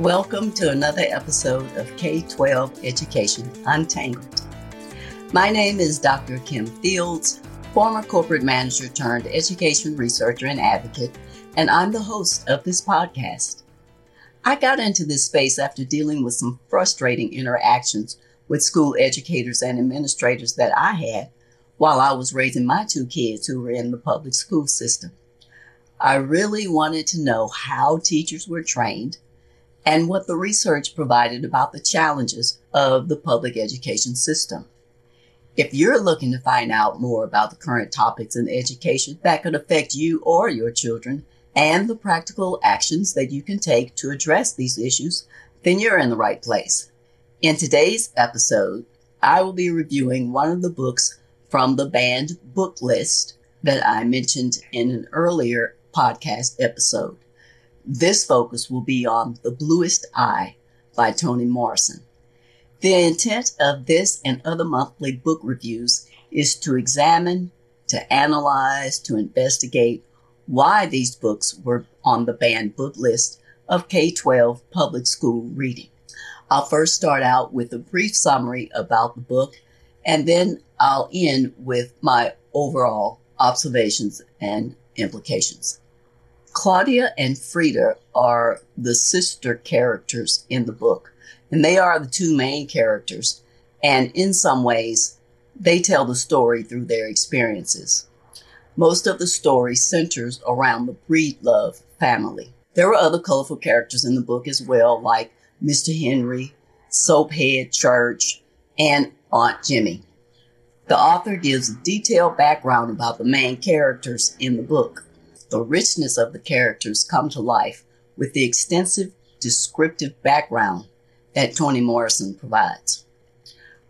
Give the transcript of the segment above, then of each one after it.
Welcome to another episode of K 12 Education Untangled. My name is Dr. Kim Fields, former corporate manager turned education researcher and advocate, and I'm the host of this podcast. I got into this space after dealing with some frustrating interactions with school educators and administrators that I had while I was raising my two kids who were in the public school system. I really wanted to know how teachers were trained and what the research provided about the challenges of the public education system. If you're looking to find out more about the current topics in education that could affect you or your children and the practical actions that you can take to address these issues, then you're in the right place. In today's episode, I will be reviewing one of the books from the banned book list that I mentioned in an earlier podcast episode. This focus will be on The Bluest Eye by Toni Morrison. The intent of this and other monthly book reviews is to examine, to analyze, to investigate why these books were on the banned book list of K 12 public school reading. I'll first start out with a brief summary about the book, and then I'll end with my overall observations and implications. Claudia and Frieda are the sister characters in the book, and they are the two main characters. And in some ways, they tell the story through their experiences. Most of the story centers around the Breedlove family. There were other colorful characters in the book as well, like Mr. Henry, Soaphead Church, and Aunt Jimmy. The author gives a detailed background about the main characters in the book the richness of the characters come to life with the extensive descriptive background that Toni Morrison provides.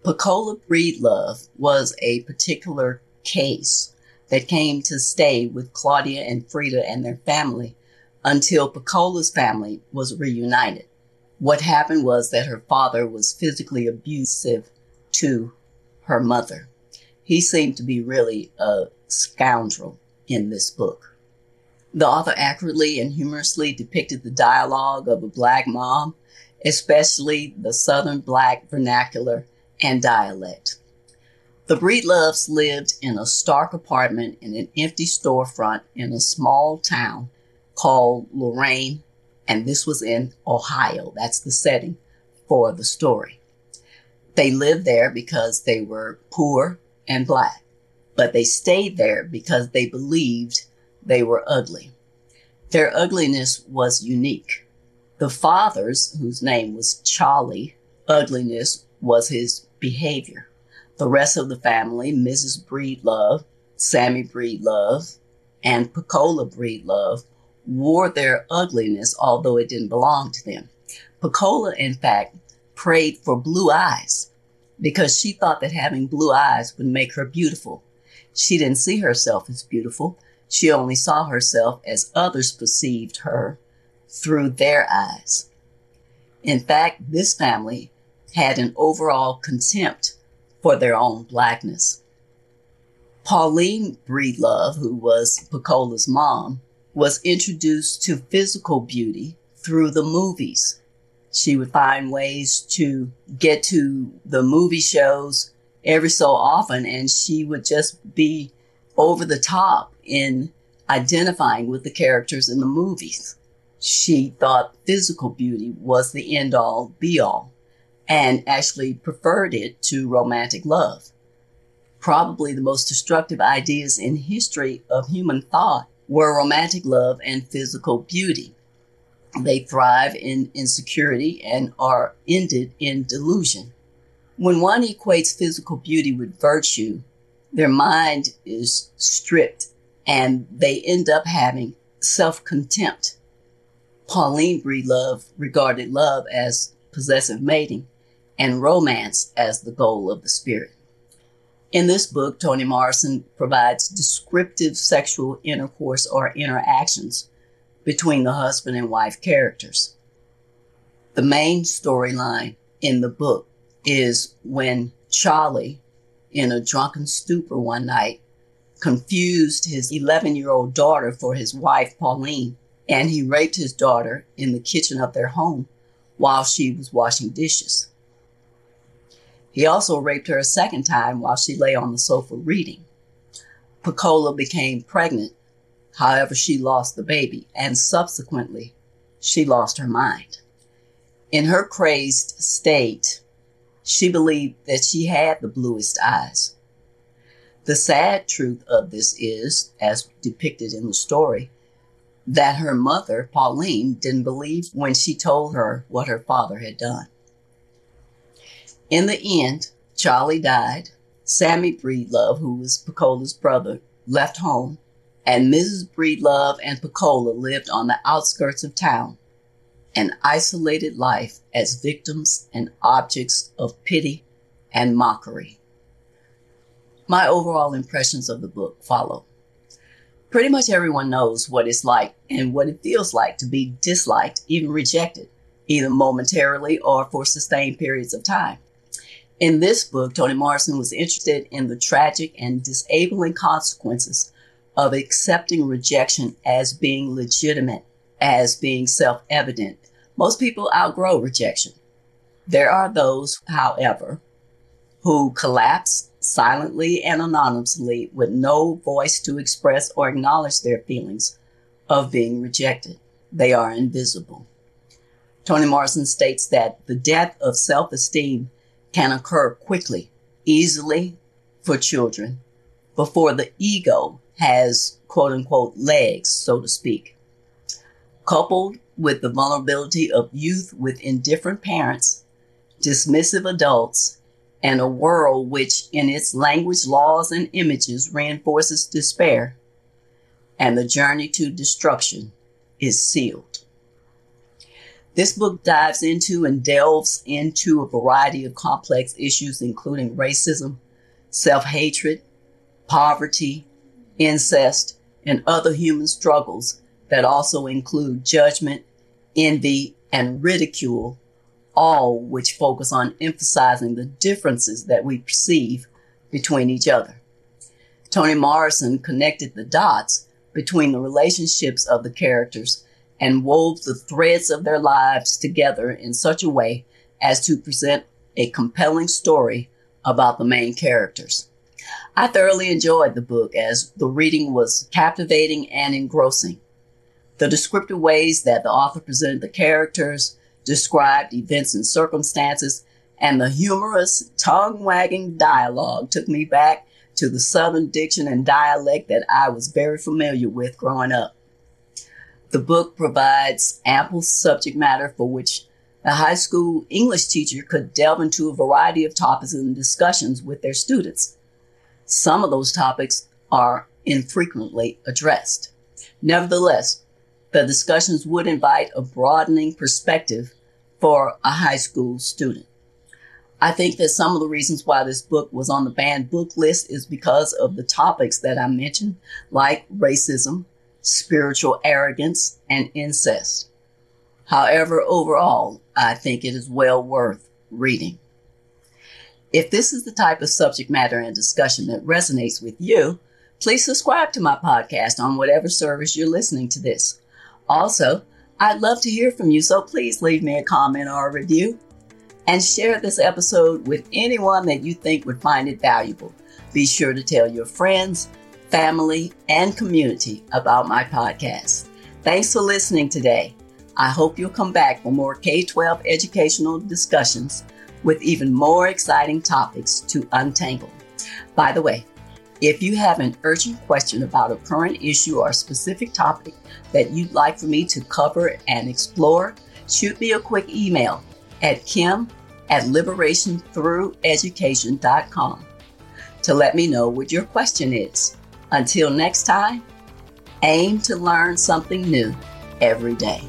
Pecola Breedlove was a particular case that came to stay with Claudia and Frieda and their family until Pecola's family was reunited. What happened was that her father was physically abusive to her mother. He seemed to be really a scoundrel in this book. The author accurately and humorously depicted the dialogue of a black mom, especially the Southern black vernacular and dialect. The Breedloves lived in a stark apartment in an empty storefront in a small town called Lorain, and this was in Ohio. That's the setting for the story. They lived there because they were poor and black, but they stayed there because they believed they were ugly. Their ugliness was unique. The father's, whose name was Charlie, ugliness was his behavior. The rest of the family, Mrs. Breedlove, Sammy Breedlove, and Pecola Breedlove, wore their ugliness, although it didn't belong to them. Pecola, in fact, prayed for blue eyes because she thought that having blue eyes would make her beautiful. She didn't see herself as beautiful. She only saw herself as others perceived her through their eyes. In fact, this family had an overall contempt for their own blackness. Pauline Breedlove, who was Pecola's mom, was introduced to physical beauty through the movies. She would find ways to get to the movie shows every so often, and she would just be over the top in identifying with the characters in the movies. She thought physical beauty was the end all be all and actually preferred it to romantic love. Probably the most destructive ideas in history of human thought were romantic love and physical beauty. They thrive in insecurity and are ended in delusion. When one equates physical beauty with virtue, their mind is stripped and they end up having self contempt. Pauline Breedlove regarded love as possessive mating and romance as the goal of the spirit. In this book, Toni Morrison provides descriptive sexual intercourse or interactions between the husband and wife characters. The main storyline in the book is when Charlie, in a drunken stupor one night, confused his 11 year old daughter for his wife, Pauline, and he raped his daughter in the kitchen of their home while she was washing dishes. He also raped her a second time while she lay on the sofa reading. Pecola became pregnant. However, she lost the baby and subsequently she lost her mind. In her crazed state, she believed that she had the bluest eyes. The sad truth of this is, as depicted in the story, that her mother, Pauline, didn't believe when she told her what her father had done. In the end, Charlie died. Sammy Breedlove, who was Pecola's brother, left home, and Mrs. Breedlove and Pecola lived on the outskirts of town, an isolated life as victims and objects of pity and mockery. My overall impressions of the book follow. Pretty much everyone knows what it's like and what it feels like to be disliked, even rejected, either momentarily or for sustained periods of time. In this book, Toni Morrison was interested in the tragic and disabling consequences of accepting rejection as being legitimate, as being self evident. Most people outgrow rejection. There are those, however, who collapse silently and anonymously with no voice to express or acknowledge their feelings of being rejected. They are invisible. Toni Morrison states that the death of self esteem can occur quickly, easily for children before the ego has quote unquote legs, so to speak. Coupled with the vulnerability of youth with indifferent parents, dismissive adults, and a world which, in its language, laws, and images, reinforces despair, and the journey to destruction is sealed. This book dives into and delves into a variety of complex issues, including racism, self hatred, poverty, incest, and other human struggles that also include judgment, envy, and ridicule all which focus on emphasizing the differences that we perceive between each other. Toni Morrison connected the dots between the relationships of the characters and wove the threads of their lives together in such a way as to present a compelling story about the main characters. I thoroughly enjoyed the book as the reading was captivating and engrossing. The descriptive ways that the author presented the characters, described events and circumstances, and the humorous, tongue wagging dialogue took me back to the Southern diction and dialect that I was very familiar with growing up. The book provides ample subject matter for which a high school English teacher could delve into a variety of topics and discussions with their students. Some of those topics are infrequently addressed. Nevertheless, the discussions would invite a broadening perspective for a high school student. I think that some of the reasons why this book was on the banned book list is because of the topics that I mentioned, like racism, spiritual arrogance, and incest. However, overall, I think it is well worth reading. If this is the type of subject matter and discussion that resonates with you, please subscribe to my podcast on whatever service you're listening to this. Also, I'd love to hear from you, so please leave me a comment or a review and share this episode with anyone that you think would find it valuable. Be sure to tell your friends, family, and community about my podcast. Thanks for listening today. I hope you'll come back for more K 12 educational discussions with even more exciting topics to untangle. By the way, if you have an urgent question about a current issue or a specific topic that you'd like for me to cover and explore, shoot me a quick email at kim at liberationthrougheducation.com. to let me know what your question is. Until next time, aim to learn something new every day.